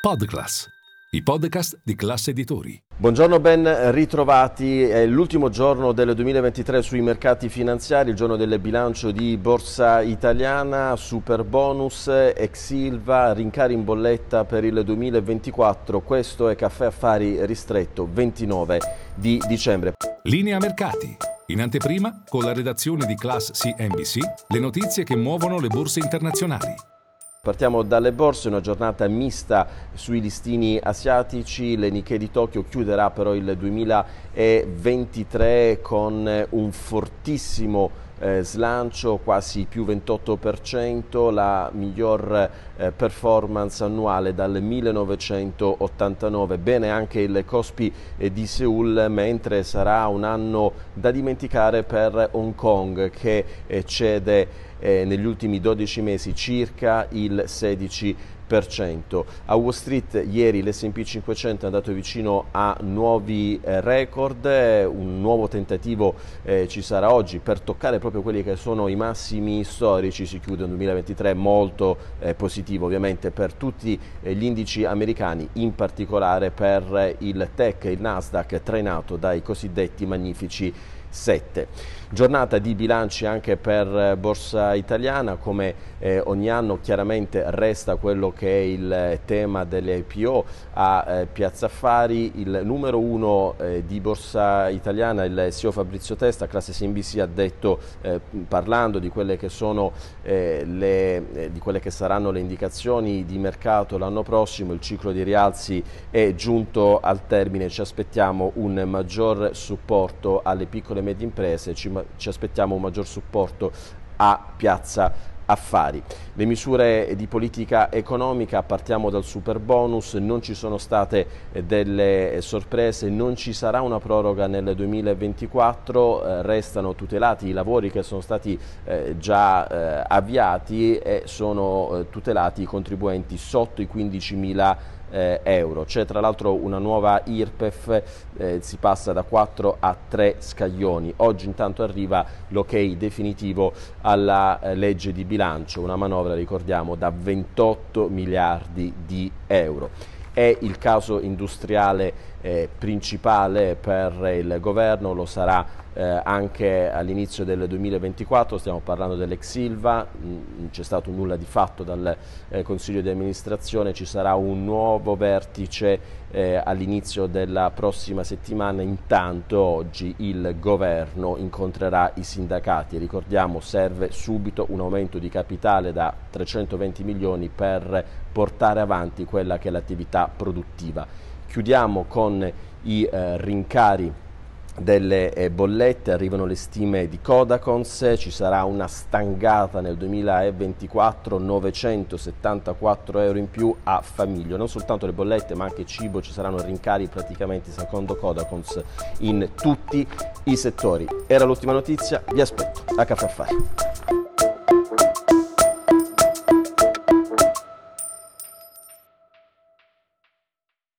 Podclass, i podcast di classe editori. Buongiorno, ben ritrovati. È l'ultimo giorno del 2023 sui mercati finanziari, il giorno del bilancio di Borsa Italiana, super bonus, ex Silva, rincari in bolletta per il 2024. Questo è Caffè Affari ristretto 29 di dicembre. Linea mercati. In anteprima, con la redazione di Class CNBC, le notizie che muovono le borse internazionali. Partiamo dalle borse, una giornata mista sui listini asiatici, le Nikkei di Tokyo chiuderà però il 2023 con un fortissimo eh, slancio quasi più 28%, la miglior eh, performance annuale dal 1989. Bene anche il Cospi eh, di Seoul, mentre sarà un anno da dimenticare per Hong Kong che eh, cede eh, negli ultimi 12 mesi circa il 16%. A Wall Street ieri l'S&P 500 è andato vicino a nuovi eh, record, un nuovo tentativo eh, ci sarà oggi per toccare proprio quelli che sono i massimi storici, si chiude un 2023 molto eh, positivo ovviamente per tutti eh, gli indici americani, in particolare per il tech, il Nasdaq trainato dai cosiddetti magnifici 7. Giornata di bilanci anche per eh, Italiana, come eh, ogni anno chiaramente resta quello che è il tema delle IPO a eh, Piazza Affari. Il numero uno eh, di Borsa Italiana, il CEO Fabrizio Testa, classe CNBC, ha detto, eh, parlando di quelle, che sono, eh, le, di quelle che saranno le indicazioni di mercato l'anno prossimo, il ciclo di rialzi è giunto al termine, ci aspettiamo un maggior supporto alle piccole e medie imprese, ci, ci aspettiamo un maggior supporto a Piazza Affari. Le misure di politica economica, partiamo dal super bonus, non ci sono state eh, delle sorprese, non ci sarà una proroga nel 2024, eh, restano tutelati i lavori che sono stati eh, già eh, avviati e sono eh, tutelati i contribuenti sotto i 15 mila eh, euro. C'è tra l'altro una nuova IRPEF, eh, si passa da 4 a 3 scaglioni. Oggi intanto arriva l'ok definitivo alla eh, legge di bilancio, una manovra, ricordiamo, da 28 miliardi di euro. È il caso industriale eh, principale per il governo, lo sarà eh, anche all'inizio del 2024, stiamo parlando dell'ex Silva, non c'è stato nulla di fatto dal eh, Consiglio di amministrazione, ci sarà un nuovo vertice eh, all'inizio della prossima settimana, intanto oggi il governo incontrerà i sindacati, ricordiamo serve subito un aumento di capitale da 320 milioni per portare avanti quella che è l'attività produttiva. Chiudiamo con i eh, rincari delle eh, bollette, arrivano le stime di Codacons, ci sarà una stangata nel 2024, 974 euro in più a famiglia, non soltanto le bollette ma anche cibo, ci saranno rincari praticamente secondo Codacons in tutti i settori. Era l'ultima notizia, vi aspetto a Caffè Affari.